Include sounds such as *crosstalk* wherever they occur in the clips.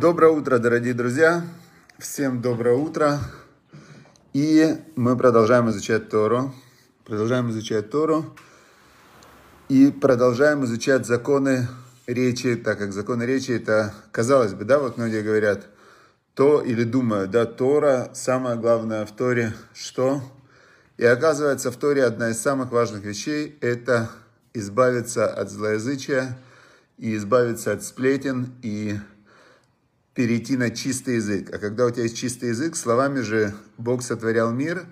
Доброе утро, дорогие друзья. Всем доброе утро. И мы продолжаем изучать Тору. Продолжаем изучать Тору. И продолжаем изучать законы речи, так как законы речи это, казалось бы, да, вот многие говорят, то или думают, да, Тора, самое главное в Торе, что? И оказывается, в Торе одна из самых важных вещей – это избавиться от злоязычия и избавиться от сплетен и перейти на чистый язык. А когда у тебя есть чистый язык, словами же Бог сотворял мир,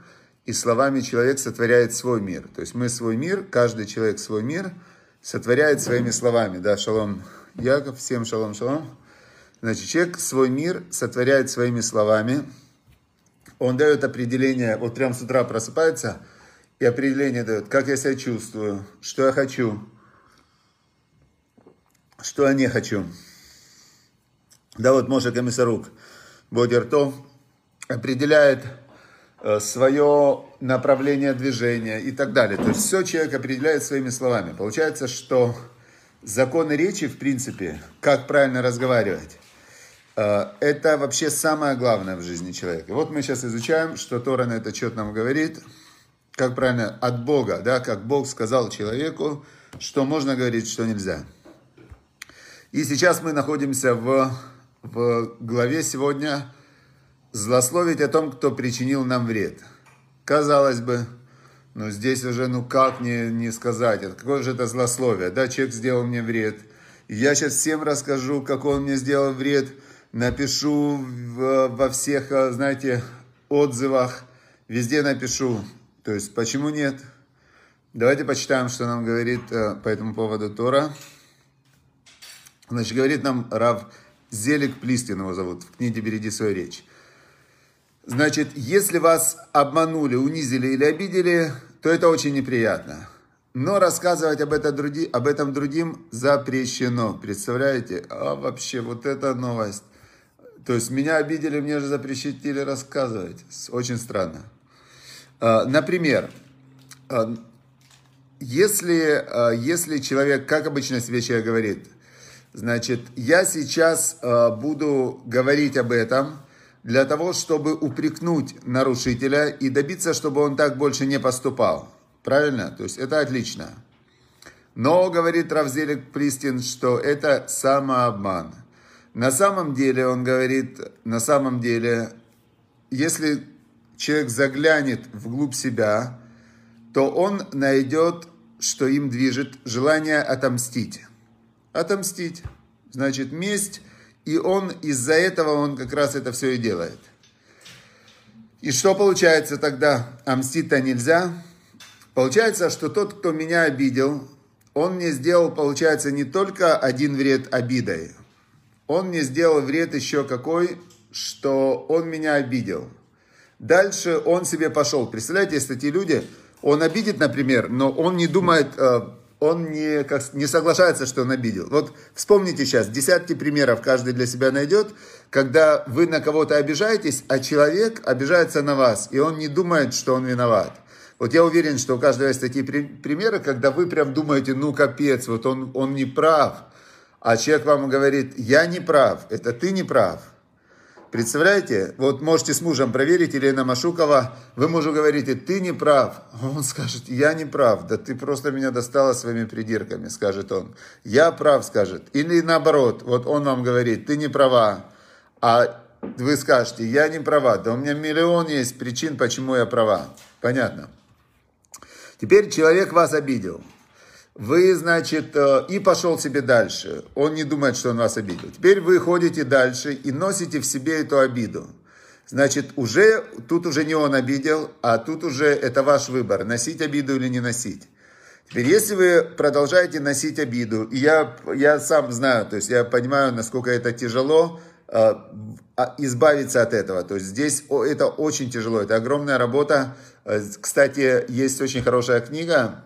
и словами человек сотворяет свой мир. То есть мы свой мир, каждый человек свой мир сотворяет своими словами. Да, шалом Яков, всем шалом, шалом. Значит, человек свой мир сотворяет своими словами. Он дает определение, вот прям с утра просыпается, и определение дает, как я себя чувствую, что я хочу, что я не хочу. Да вот Моша Комиссарук Бодертов определяет э, свое направление движения и так далее. То есть все человек определяет своими словами. Получается, что законы речи, в принципе, как правильно разговаривать, э, это вообще самое главное в жизни человека. Вот мы сейчас изучаем, что Тора на этот счет нам говорит, как правильно от Бога, да, как Бог сказал человеку, что можно говорить, что нельзя. И сейчас мы находимся в в главе сегодня злословить о том, кто причинил нам вред. Казалось бы, но здесь уже, ну как не, не сказать, какое же это злословие, да, человек сделал мне вред. я сейчас всем расскажу, как он мне сделал вред, напишу в, во всех, знаете, отзывах, везде напишу. То есть, почему нет? Давайте почитаем, что нам говорит э, по этому поводу Тора. Значит, говорит нам Рав Зелик Плистин его зовут, в книге «Береги свою речь». Значит, если вас обманули, унизили или обидели, то это очень неприятно. Но рассказывать об этом, други, об этом другим запрещено. Представляете? А вообще, вот эта новость. То есть меня обидели, мне же запрещили рассказывать. Очень странно. А, например, а, если, а, если человек, как обычно себе человек говорит, Значит, я сейчас э, буду говорить об этом для того, чтобы упрекнуть нарушителя и добиться, чтобы он так больше не поступал. Правильно? То есть это отлично. Но, говорит Равзелик Пристин, что это самообман. На самом деле, он говорит, на самом деле, если человек заглянет вглубь себя, то он найдет, что им движет желание отомстить отомстить. Значит, месть, и он из-за этого он как раз это все и делает. И что получается тогда? А мстить-то нельзя. Получается, что тот, кто меня обидел, он мне сделал, получается, не только один вред обидой. Он мне сделал вред еще какой, что он меня обидел. Дальше он себе пошел. Представляете, если эти люди, он обидит, например, но он не думает, э, он не, как, не соглашается, что он обидел. Вот вспомните сейчас, десятки примеров каждый для себя найдет, когда вы на кого-то обижаетесь, а человек обижается на вас, и он не думает, что он виноват. Вот я уверен, что у каждого есть такие примеры, когда вы прям думаете, ну капец, вот он, он не прав, а человек вам говорит, я не прав, это ты не прав. Представляете? Вот можете с мужем проверить, Елена Машукова, вы мужу говорите, ты не прав. Он скажет, я не прав, да ты просто меня достала своими придирками, скажет он. Я прав, скажет. Или наоборот, вот он вам говорит, ты не права, а вы скажете, я не права, да у меня миллион есть причин, почему я права. Понятно. Теперь человек вас обидел. Вы, значит, э, и пошел себе дальше. Он не думает, что он вас обидел. Теперь вы ходите дальше и носите в себе эту обиду. Значит, уже, тут уже не он обидел, а тут уже это ваш выбор, носить обиду или не носить. Теперь, если вы продолжаете носить обиду, и я, я сам знаю, то есть я понимаю, насколько это тяжело, э, а, избавиться от этого. То есть здесь это очень тяжело, это огромная работа. Э, кстати, есть очень хорошая книга,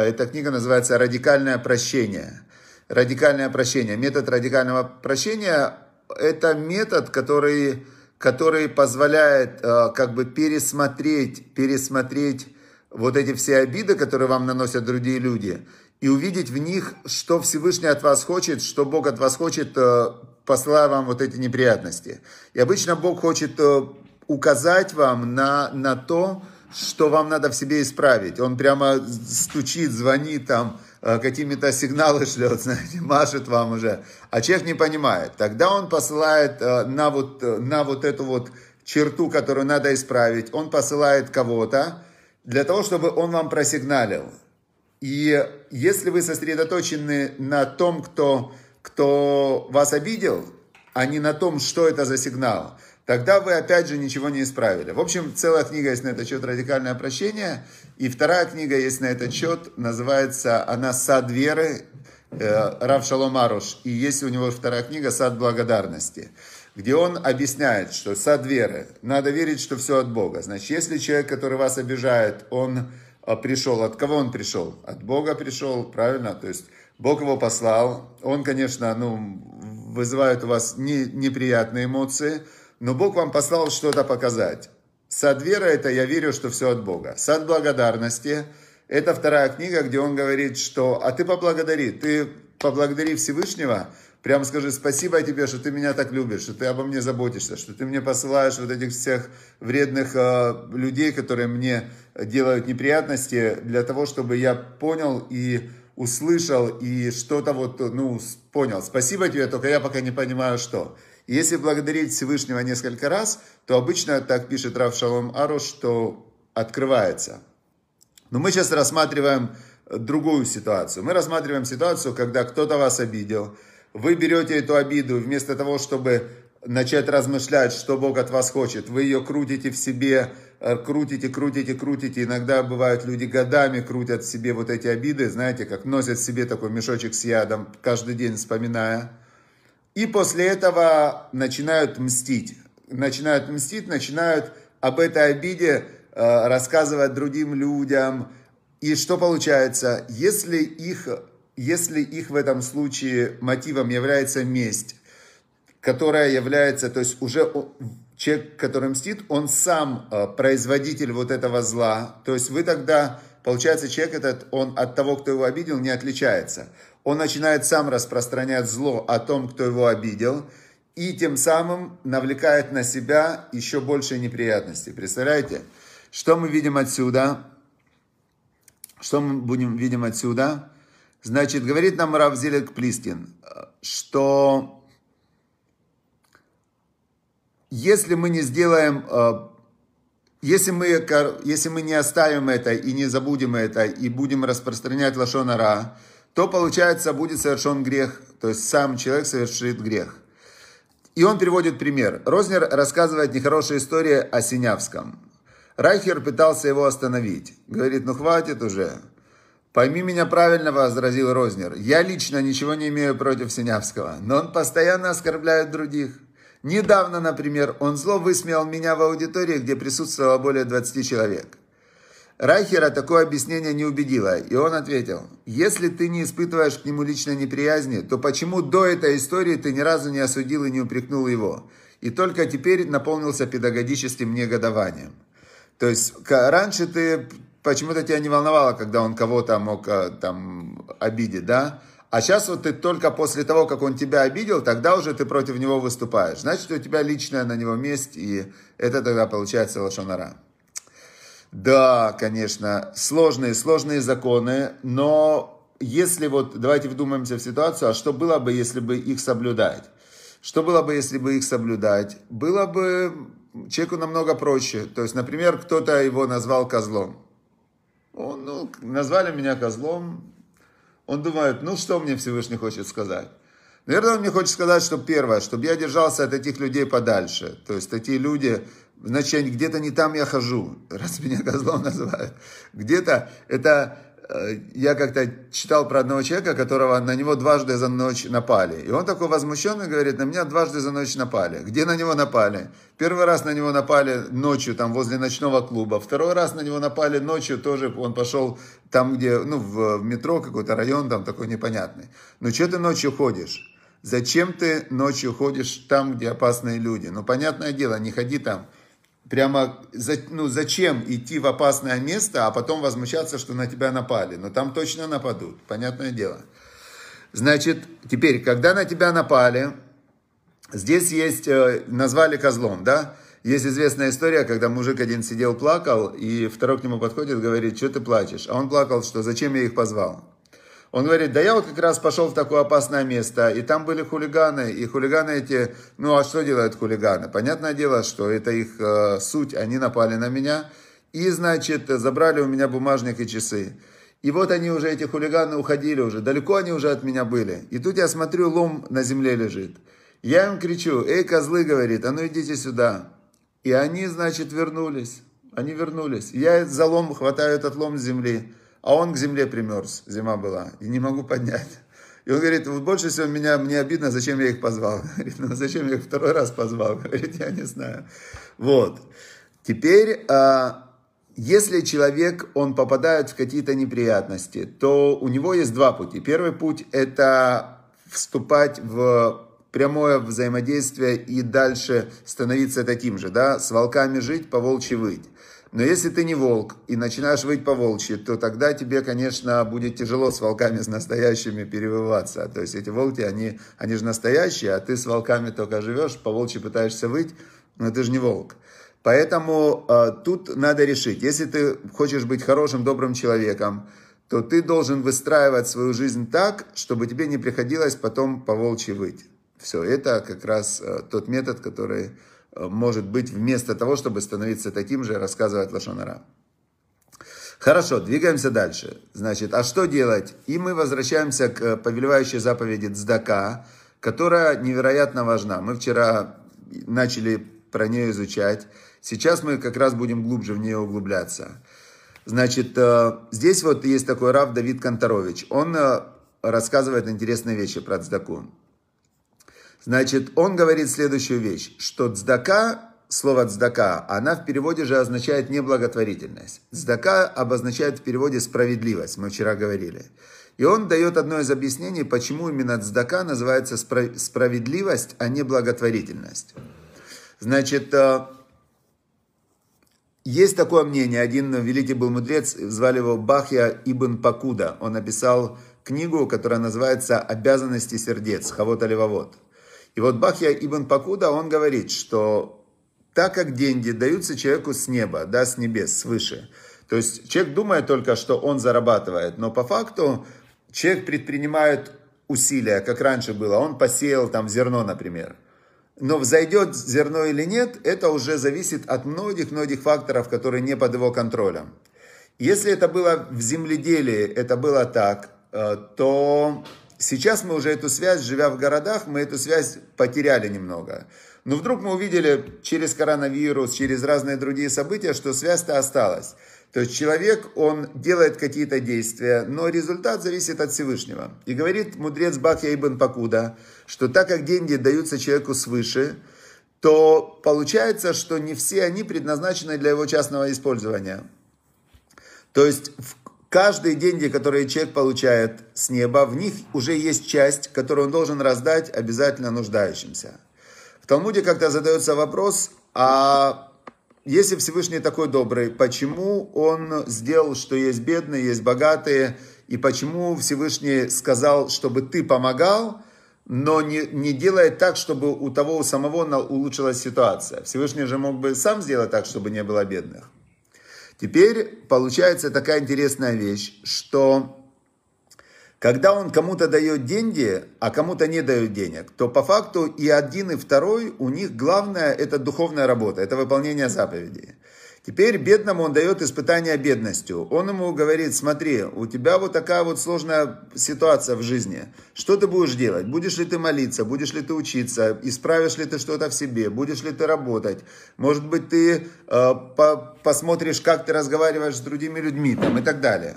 эта книга называется «Радикальное прощение». Радикальное прощение. Метод радикального прощения – это метод, который, который позволяет э, как бы пересмотреть, пересмотреть вот эти все обиды, которые вам наносят другие люди, и увидеть в них, что Всевышний от вас хочет, что Бог от вас хочет, э, посылая вам вот эти неприятности. И обычно Бог хочет э, указать вам на, на то, что вам надо в себе исправить. Он прямо стучит, звонит там, э, какими-то сигналы шлет, *laughs* знаете, машет вам уже. А человек не понимает. Тогда он посылает на вот, на вот эту вот черту, которую надо исправить, он посылает кого-то для того, чтобы он вам просигналил. И если вы сосредоточены на том, кто, кто вас обидел, а не на том, что это за сигнал, тогда вы опять же ничего не исправили. В общем, целая книга есть на этот счет «Радикальное прощение», и вторая книга есть на этот счет, называется она «Сад веры», э, Рав Шалом Аруш, и есть у него вторая книга «Сад благодарности», где он объясняет, что сад веры, надо верить, что все от Бога. Значит, если человек, который вас обижает, он а, пришел. От кого он пришел? От Бога пришел, правильно? То есть Бог его послал. Он, конечно, ну, вызывает у вас не, неприятные эмоции, но Бог вам послал что-то показать. Сад веры – это я верю, что все от Бога. Сад благодарности – это вторая книга, где он говорит, что «а ты поблагодари, ты поблагодари Всевышнего, Прямо скажи, спасибо тебе, что ты меня так любишь, что ты обо мне заботишься, что ты мне посылаешь вот этих всех вредных э, людей, которые мне делают неприятности, для того, чтобы я понял и услышал и что-то вот, ну, понял. Спасибо тебе, только я пока не понимаю, что. Если благодарить Всевышнего несколько раз, то обычно, так пишет Рав Шалом Аруш, что открывается. Но мы сейчас рассматриваем другую ситуацию. Мы рассматриваем ситуацию, когда кто-то вас обидел, вы берете эту обиду, вместо того, чтобы начать размышлять, что Бог от вас хочет, вы ее крутите в себе, э, крутите, крутите, крутите. Иногда бывают люди годами крутят в себе вот эти обиды, знаете, как носят в себе такой мешочек с ядом, каждый день вспоминая. И после этого начинают мстить. Начинают мстить, начинают об этой обиде э, рассказывать другим людям. И что получается? Если их если их в этом случае мотивом является месть, которая является, то есть уже человек, который мстит, он сам э, производитель вот этого зла, то есть вы тогда, получается, человек этот, он от того, кто его обидел, не отличается. Он начинает сам распространять зло о том, кто его обидел, и тем самым навлекает на себя еще больше неприятностей. Представляете? Что мы видим отсюда? Что мы будем видим отсюда? Значит, говорит нам Рав Зелек Плистин, что если мы не сделаем, э, если мы, если мы не оставим это и не забудем это, и будем распространять лошонара, то, получается, будет совершен грех, то есть сам человек совершит грех. И он приводит пример. Рознер рассказывает нехорошую историю о Синявском. Райхер пытался его остановить. Говорит, ну хватит уже. Пойми меня правильно, возразил Рознер. Я лично ничего не имею против Синявского, но он постоянно оскорбляет других. Недавно, например, он зло высмеял меня в аудитории, где присутствовало более 20 человек. Райхера такое объяснение не убедило, и он ответил, если ты не испытываешь к нему личной неприязни, то почему до этой истории ты ни разу не осудил и не упрекнул его, и только теперь наполнился педагогическим негодованием? То есть раньше ты почему-то тебя не волновало, когда он кого-то мог э, там обидеть, да? А сейчас вот ты только после того, как он тебя обидел, тогда уже ты против него выступаешь. Значит, у тебя личная на него месть, и это тогда получается лошонара. Да, конечно, сложные, сложные законы, но если вот, давайте вдумаемся в ситуацию, а что было бы, если бы их соблюдать? Что было бы, если бы их соблюдать? Было бы человеку намного проще. То есть, например, кто-то его назвал козлом. Он, ну, назвали меня козлом. Он думает, ну что мне Всевышний хочет сказать? Наверное, он мне хочет сказать, что первое, чтобы я держался от этих людей подальше. То есть такие люди, значит, где-то не там я хожу, раз меня козлом называют. Где-то это Э, я как-то читал про одного человека, которого на него дважды за ночь напали. И он такой возмущенный говорит, на меня дважды за ночь напали. Где на него напали? Первый раз на него напали ночью, там, возле ночного клуба. Второй раз на него напали ночью, тоже он пошел там, где, ну, в метро какой-то район, там такой непонятный. Ну, что ты ночью ходишь? Зачем ты ночью ходишь там, где опасные люди? Ну, понятное дело, не ходи там прямо, ну, зачем идти в опасное место, а потом возмущаться, что на тебя напали. Но там точно нападут, понятное дело. Значит, теперь, когда на тебя напали, здесь есть, э, назвали козлом, да? Есть известная история, когда мужик один сидел, плакал, и второй к нему подходит, говорит, что ты плачешь? А он плакал, что зачем я их позвал? Он говорит, да я вот как раз пошел в такое опасное место, и там были хулиганы, и хулиганы эти, ну а что делают хулиганы? Понятное дело, что это их э, суть, они напали на меня, и, значит, забрали у меня бумажник и часы. И вот они уже, эти хулиганы, уходили уже, далеко они уже от меня были. И тут я смотрю, лом на земле лежит. Я им кричу, эй, козлы, говорит, а ну идите сюда. И они, значит, вернулись. Они вернулись. Я за лом хватаю этот лом с земли а он к земле примерз, зима была, и не могу поднять. И он говорит, вот больше всего меня, мне обидно, зачем я их позвал. *laughs* Говорит, ну зачем я их второй раз позвал? *laughs* Говорит, я не знаю. Вот. Теперь, а, если человек, он попадает в какие-то неприятности, то у него есть два пути. Первый путь – это вступать в прямое взаимодействие и дальше становиться таким же, да, с волками жить, по волчьи выть. Но если ты не волк и начинаешь выть по волчьи, то тогда тебе, конечно, будет тяжело с волками, с настоящими перевываться. То есть эти волки, они, они же настоящие, а ты с волками только живешь, по волчьи пытаешься выть, но ты же не волк. Поэтому э, тут надо решить, если ты хочешь быть хорошим, добрым человеком, то ты должен выстраивать свою жизнь так, чтобы тебе не приходилось потом по волчьи выть. Все, это как раз э, тот метод, который может быть вместо того, чтобы становиться таким же, рассказывает Лашонара. Хорошо, двигаемся дальше. Значит, а что делать? И мы возвращаемся к повелевающей заповеди Цдака, которая невероятно важна. Мы вчера начали про нее изучать. Сейчас мы как раз будем глубже в нее углубляться. Значит, э, здесь вот есть такой раб Давид Конторович. Он э, рассказывает интересные вещи про Цдаку. Значит, он говорит следующую вещь, что цдака, слово цдака, она в переводе же означает неблаготворительность. Цдака обозначает в переводе справедливость, мы вчера говорили. И он дает одно из объяснений, почему именно цдака называется справедливость, а не благотворительность. Значит, э, есть такое мнение, один великий был мудрец, звали его Бахья Ибн Пакуда. Он написал книгу, которая называется «Обязанности сердец», Хавот Аливавот. И вот Бахья Ибн Пакуда, он говорит, что так как деньги даются человеку с неба, да, с небес, свыше, то есть человек думает только, что он зарабатывает, но по факту человек предпринимает усилия, как раньше было, он посеял там зерно, например. Но взойдет зерно или нет, это уже зависит от многих-многих факторов, которые не под его контролем. Если это было в земледелии, это было так, э, то Сейчас мы уже эту связь, живя в городах, мы эту связь потеряли немного. Но вдруг мы увидели через коронавирус, через разные другие события, что связь-то осталась. То есть человек, он делает какие-то действия, но результат зависит от Всевышнего. И говорит мудрец Бахья Ибн Пакуда, что так как деньги даются человеку свыше, то получается, что не все они предназначены для его частного использования. То есть в каждые деньги, которые человек получает с неба, в них уже есть часть, которую он должен раздать обязательно нуждающимся. В Талмуде как-то задается вопрос, а если Всевышний такой добрый, почему он сделал, что есть бедные, есть богатые, и почему Всевышний сказал, чтобы ты помогал, но не, не делает так, чтобы у того у самого улучшилась ситуация. Всевышний же мог бы сам сделать так, чтобы не было бедных. Теперь получается такая интересная вещь, что когда он кому-то дает деньги, а кому-то не дает денег, то по факту и один, и второй, у них главное это духовная работа, это выполнение заповедей. Теперь бедному он дает испытание бедностью. Он ему говорит, смотри, у тебя вот такая вот сложная ситуация в жизни. Что ты будешь делать? Будешь ли ты молиться? Будешь ли ты учиться? Исправишь ли ты что-то в себе? Будешь ли ты работать? Может быть, ты э, по посмотришь, как ты разговариваешь с другими людьми там, и так далее.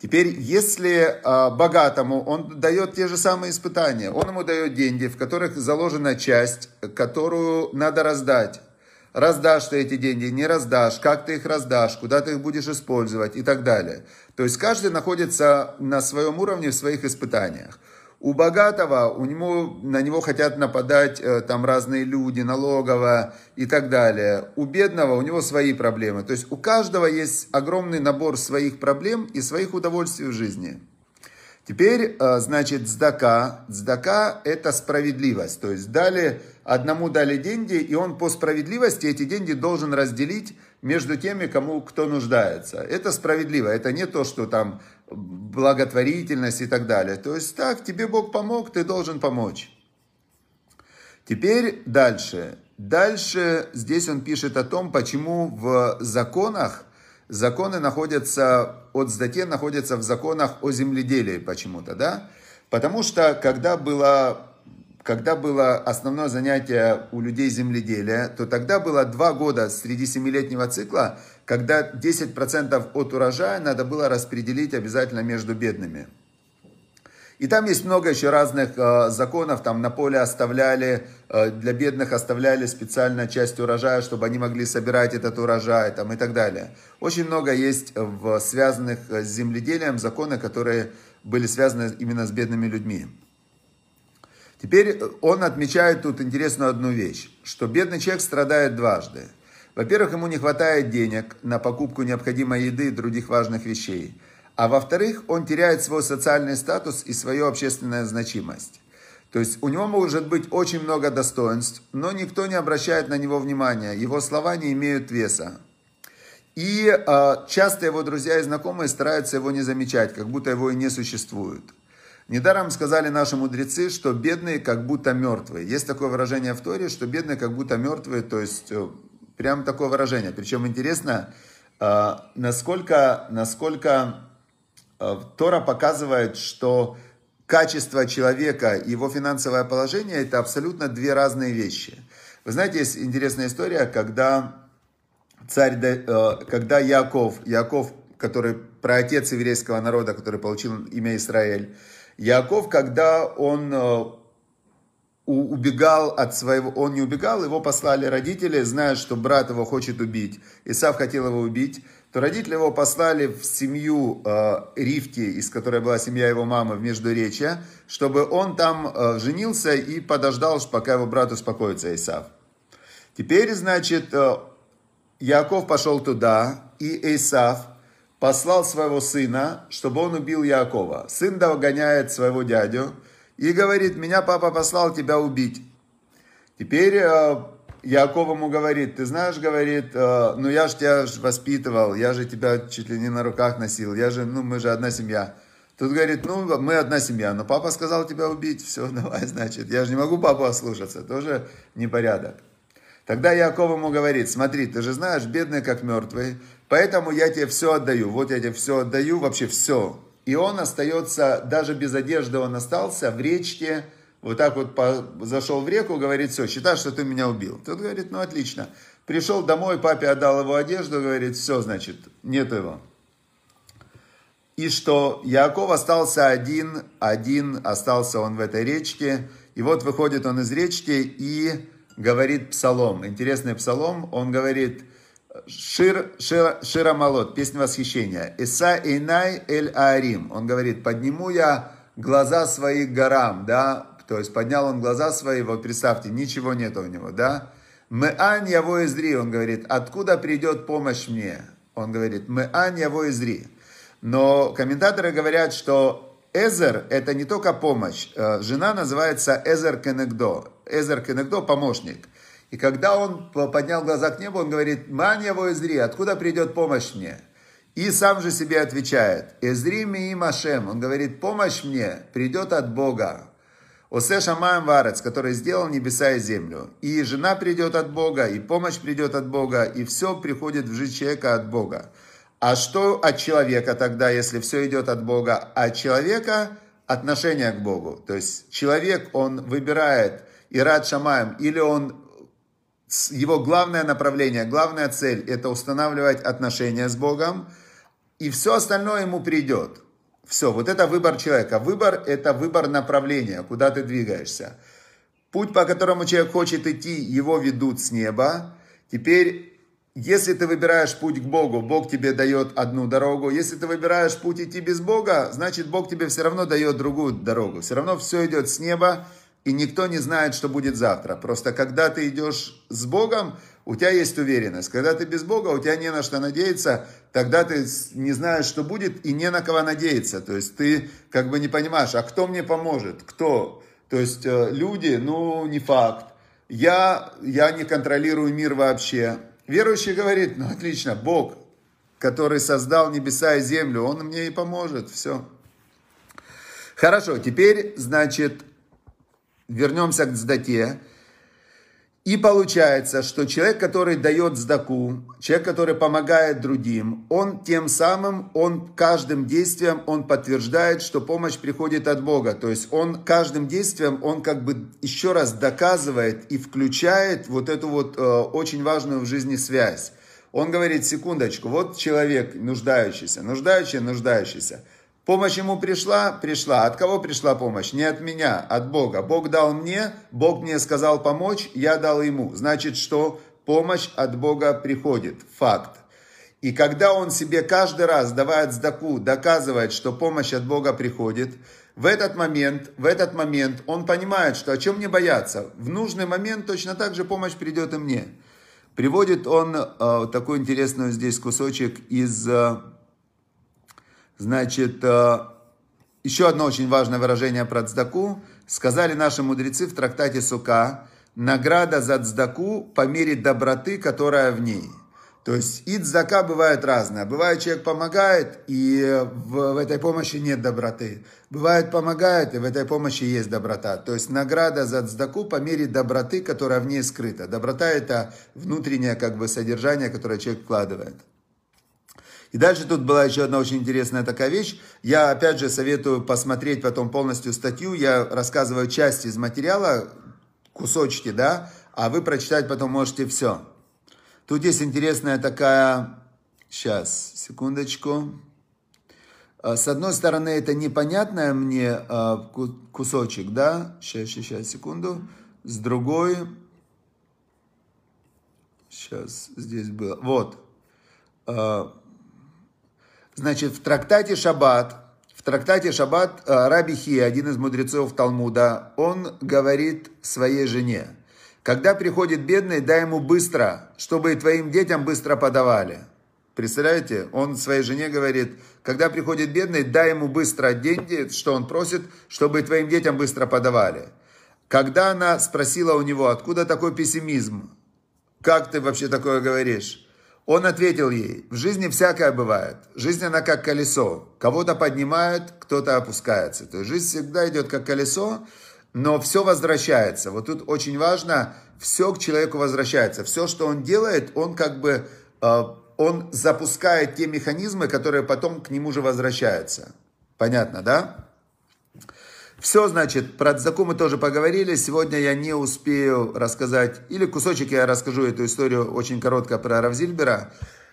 Теперь, если э, богатому он дает те же самые испытания, он ему дает деньги, в которых заложена часть, которую надо раздать раздашь ты эти деньги, не раздашь, как ты их раздашь, куда ты их будешь использовать и так далее. То есть каждый находится на своем уровне в своих испытаниях. У богатого, у него, на него хотят нападать э, там разные люди, налоговая и так далее. У бедного, у него свои проблемы. То есть у каждого есть огромный набор своих проблем и своих удовольствий в жизни. Теперь, э, значит, цдака. Цдака – это справедливость. То есть дали, одному дали деньги, и он по справедливости эти деньги должен разделить между теми, кому кто нуждается. Это справедливо. Это не то, что там благотворительность и так далее. То есть так, тебе Бог помог, ты должен помочь. Теперь дальше. Дальше здесь он пишет о том, почему в законах, законы находятся, от статьи находятся в законах о земледелии почему-то, да? Потому что когда было, когда было основное занятие у людей земледелия, то тогда было два года среди семилетнего цикла, когда 10% от урожая надо было распределить обязательно между бедными. И там есть много еще разных э, законов, там на поле оставляли, э, для бедных оставляли специальную часть урожая, чтобы они могли собирать этот урожай там, и так далее. Очень много есть в связанных с земледелием законы, которые были связаны именно с бедными людьми. Теперь он отмечает тут интересную одну вещь, что бедный человек страдает дважды – во-первых, ему не хватает денег на покупку необходимой еды и других важных вещей. А во-вторых, он теряет свой социальный статус и свою общественную значимость. То есть у него может быть очень много достоинств, но никто не обращает на него внимания, его слова не имеют веса. И э, часто его друзья и знакомые стараются его не замечать, как будто его и не существует. Недаром сказали наши мудрецы, что бедные как будто мертвые. Есть такое выражение в Торе, что бедные как будто мертвые, то есть э, Прям такое выражение. Причем интересно, э, насколько, насколько э, Тора показывает, что качество человека и его финансовое положение – это абсолютно две разные вещи. Вы знаете, есть интересная история, когда царь, когда Яков, Яков, который праотец еврейского народа, который получил имя Израиль, Яков, когда он убегал от своего, он не убегал, его послали родители, зная, что брат его хочет убить. Исав хотел его убить, то родители его послали в семью э, Ривки, из которой была семья его мамы в Междуречье, чтобы он там э, женился и подождал, пока его брат успокоится, Исав. Теперь, значит, э, Яков пошел туда, и Исав послал своего сына, чтобы он убил Якова. Сын догоняет своего дядю, и говорит, меня папа послал тебя убить. Теперь э, Яков ему говорит, ты знаешь, говорит, э, ну я же тебя воспитывал, я же тебя чуть ли не на руках носил, я же, ну мы же одна семья. Тут говорит, ну мы одна семья, но папа сказал тебя убить, все, *laughs* давай, значит, я же не могу папу ослушаться, тоже непорядок. Тогда Яков ему говорит, смотри, ты же знаешь, бедный как мертвый, поэтому я тебе все отдаю, вот я тебе все отдаю, вообще все, и он остается, даже без одежды он остался в речке, вот так вот по, зашел в реку, говорит, все, считай, что ты меня убил. Тот говорит, ну отлично. Пришел домой, папе отдал его одежду, говорит, все, значит, нет его. И что Яков остался один, один остался он в этой речке. И вот выходит он из речки и говорит псалом. Интересный псалом. Он говорит, Шир, шир, Ширамалот, песня восхищения. Иса Инай Эль Аарим. Он говорит, подниму я глаза свои к горам, да, то есть поднял он глаза свои, вот представьте, ничего нет у него, да. Мэань яво изри, он говорит, откуда придет помощь мне? Он говорит, мэань яво изри. Но комментаторы говорят, что Эзер – это не только помощь. Э, жена называется Эзер Кенегдо. Эзер Кенегдо – помощник. И когда он поднял глаза к небу, он говорит, «Мань его изри, откуда придет помощь мне?» И сам же себе отвечает, «Эзри ми им Ашем». Он говорит, «Помощь мне придет от Бога». Осе Шамаем Варец, который сделал небеса и землю. И жена придет от Бога, и помощь придет от Бога, и все приходит в жизнь человека от Бога. А что от человека тогда, если все идет от Бога? От человека отношение к Богу. То есть человек, он выбирает Ирад Шамаем, или он его главное направление, главная цель – это устанавливать отношения с Богом, и все остальное ему придет. Все, вот это выбор человека. Выбор – это выбор направления, куда ты двигаешься. Путь, по которому человек хочет идти, его ведут с неба. Теперь если ты выбираешь путь к Богу, Бог тебе дает одну дорогу. Если ты выбираешь путь идти без Бога, значит Бог тебе все равно дает другую дорогу. Все равно все идет с неба, и никто не знает, что будет завтра. Просто когда ты идешь с Богом, у тебя есть уверенность. Когда ты без Бога, у тебя не на что надеяться, тогда ты не знаешь, что будет, и не на кого надеяться. То есть ты как бы не понимаешь, а кто мне поможет, кто? То есть э, люди, ну, не факт. Я, я не контролирую мир вообще. Верующий говорит, ну отлично, Бог, который создал небеса и землю, Он мне и поможет, все. Хорошо, теперь, значит, вернемся к сдате. И получается, что человек, который дает сдаку, человек, который помогает другим, он тем самым, он каждым действием, он подтверждает, что помощь приходит от Бога. То есть он каждым действием, он как бы еще раз доказывает и включает вот эту вот э, очень важную в жизни связь. Он говорит, секундочку, вот человек нуждающийся, нуждающий, нуждающийся. Помощь ему пришла? Пришла. От кого пришла помощь? Не от меня, от Бога. Бог дал мне, Бог мне сказал помочь, я дал ему. Значит, что помощь от Бога приходит. Факт. И когда он себе каждый раз, давая сдаку, доказывает, что помощь от Бога приходит, в этот момент, в этот момент он понимает, что о чем мне бояться. В нужный момент точно так же помощь придет и мне. Приводит он э, такой интересный здесь кусочек из э, Значит, э, еще одно очень важное выражение про цдаку. Сказали наши мудрецы в трактате Сука, награда за цдаку по мере доброты, которая в ней. То есть и цдака бывает разная. Бывает, человек помогает, и в, в этой помощи нет доброты. Бывает, помогает, и в этой помощи есть доброта. То есть награда за цдаку по мере доброты, которая в ней скрыта. Доброта – это внутреннее как бы, содержание, которое человек вкладывает. И дальше тут была еще одна очень интересная такая вещь. Я опять же советую посмотреть потом полностью статью. Я рассказываю часть из материала, кусочки, да, а вы прочитать потом можете все. Тут есть интересная такая... Сейчас, секундочку. А, с одной стороны, это непонятное мне а, кусочек, да? Сейчас, сейчас, секунду. С другой... Сейчас, здесь было. Вот. Значит, в трактате Шаббат, в трактате Шаббат э, Раби Хи, один из мудрецов Талмуда, он говорит своей жене, когда приходит бедный, дай ему быстро, чтобы и твоим детям быстро подавали. Представляете? Он своей жене говорит, когда приходит бедный, дай ему быстро деньги, что он просит, чтобы и твоим детям быстро подавали. Когда она спросила у него, откуда такой пессимизм, как ты вообще такое говоришь? Он ответил ей, в жизни всякое бывает. Жизнь она как колесо. Кого-то поднимает, кто-то опускается. То есть жизнь всегда идет как колесо, но все возвращается. Вот тут очень важно, все к человеку возвращается. Все, что он делает, он как бы, э, он запускает те механизмы, которые потом к нему же возвращаются. Понятно, да? Все, значит, про Цдаку мы тоже поговорили. Сегодня я не успею рассказать, или кусочек я расскажу эту историю очень коротко про Равзильбера.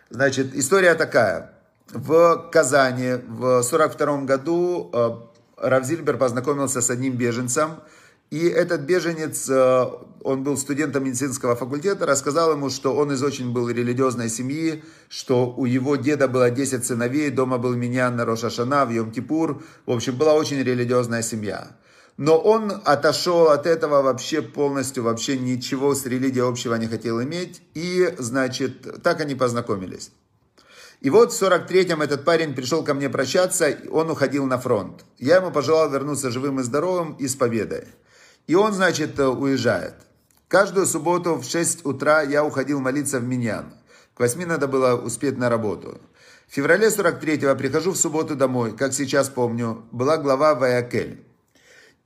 Значит, история такая. В Казани в 42 году э, Равзильбер познакомился с одним беженцем, и этот беженец, э, он был студентом медицинского факультета, рассказал ему, что он из очень был религиозной семьи, что у его деда было 10 сыновей, дома был меня на Рошашана, в Йом-Кипур. В общем, была очень религиозная семья. Но он отошел от этого вообще полностью, вообще ничего с религией общего не хотел иметь. И, значит, так они познакомились. И вот в 43-м этот парень пришел ко мне прощаться, он уходил на фронт. Я ему пожелал вернуться живым и здоровым и с победой. И он, значит, уезжает. Каждую субботу в 6 утра я уходил молиться в Миньян. К 8 надо было успеть на работу. В феврале 43-го прихожу в субботу домой, как сейчас помню, была глава Ваякель.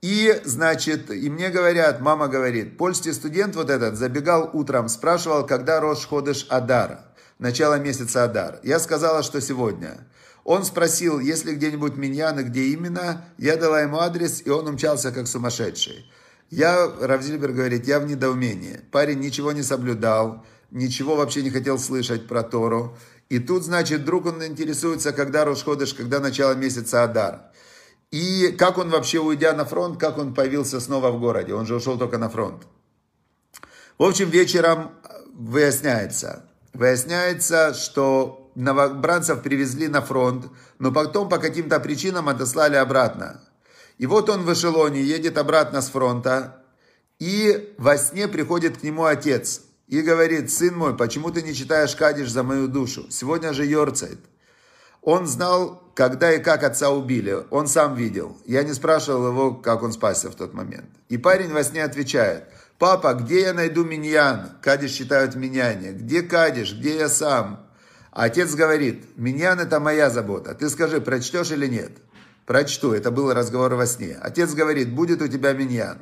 И, значит, и мне говорят, мама говорит, польский студент вот этот забегал утром, спрашивал, когда Рош ходишь Адар, начало месяца Адар. Я сказала, что сегодня. Он спросил, есть ли где-нибудь миньян и где именно. Я дала ему адрес, и он умчался как сумасшедший. Я, Равзильбер говорит, я в недоумении. Парень ничего не соблюдал, ничего вообще не хотел слышать про Тору. И тут, значит, вдруг он интересуется, когда Рошходыш, когда начало месяца Адар. И как он вообще, уйдя на фронт, как он появился снова в городе. Он же ушел только на фронт. В общем, вечером выясняется. Выясняется, что новобранцев привезли на фронт, но потом по каким-то причинам отослали обратно. И вот он в эшелоне едет обратно с фронта, и во сне приходит к нему отец и говорит, сын мой, почему ты не читаешь Кадиш за мою душу? Сегодня же Йорцайт. Он знал, когда и как отца убили. Он сам видел. Я не спрашивал его, как он спасся в тот момент. И парень во сне отвечает, папа, где я найду миньян? Кадиш считают миньяне. Где Кадиш? Где я сам? Отец говорит, миньян это моя забота. Ты скажи, прочтешь или нет? Прочту. Это был разговор во сне. Отец говорит, будет у тебя миньян.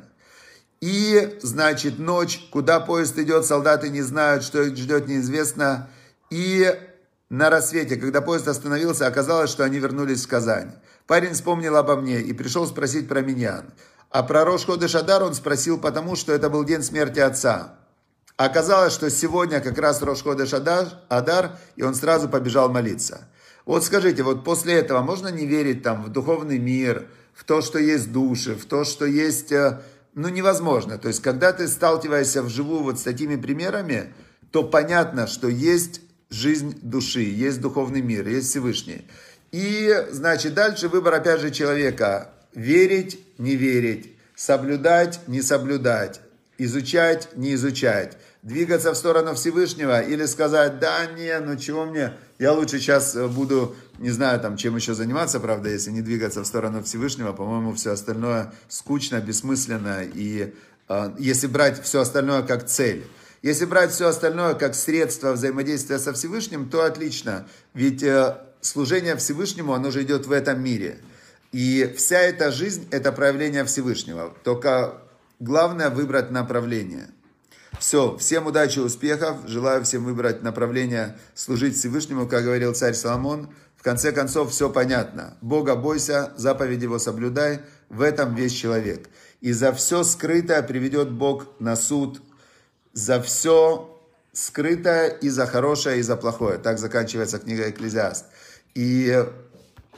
И, значит, ночь, куда поезд идет, солдаты не знают, что их ждет, неизвестно. И на рассвете, когда поезд остановился, оказалось, что они вернулись в Казань. Парень вспомнил обо мне и пришел спросить про меня. А про Рош Ходыш Адар он спросил, потому что это был день смерти отца. Оказалось, что сегодня как раз Рош Ходыш Адар, Адар, и он сразу побежал молиться. Вот скажите, вот после этого можно не верить там в духовный мир, в то, что есть души, в то, что есть э, ну, невозможно. То есть, когда ты сталкиваешься вживую вот с такими примерами, то понятно, что есть жизнь души, есть духовный мир, есть Всевышний. И, значит, дальше выбор, опять же, человека. Верить, не верить, соблюдать, не соблюдать, изучать, не изучать, двигаться в сторону Всевышнего или сказать, да, не, ну чего мне, я лучше сейчас буду не знаю, там, чем еще заниматься, правда, если не двигаться в сторону Всевышнего, по-моему, все остальное скучно, бессмысленно, и э, если брать все остальное как цель. Если брать все остальное как средство взаимодействия со Всевышним, то отлично, ведь э, служение Всевышнему, оно же идет в этом мире. И вся эта жизнь – это проявление Всевышнего. Только главное выбрать направление. Все, всем удачи, успехов. Желаю всем выбрать направление служить Всевышнему, как говорил царь Соломон. В конце концов, все понятно. Бога бойся, заповеди его соблюдай, в этом весь человек. И за все скрытое приведет Бог на суд, за все скрытое и за хорошее, и за плохое. Так заканчивается книга Экклезиаст. И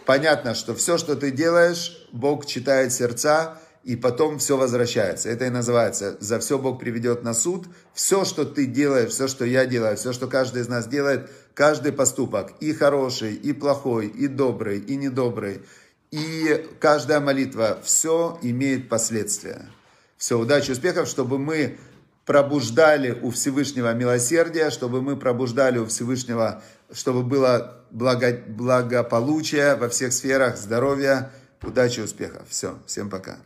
понятно, что все, что ты делаешь, Бог читает сердца, и потом все возвращается. Это и называется «За все Бог приведет на суд». Все, что ты делаешь, все, что я делаю, все, что каждый из нас делает, каждый поступок, и хороший, и плохой, и добрый, и недобрый, и каждая молитва, все имеет последствия. Все, удачи, успехов, чтобы мы пробуждали у Всевышнего милосердия, чтобы мы пробуждали у Всевышнего, чтобы было благо, благополучие во всех сферах, здоровья, удачи, успехов. Все, всем пока.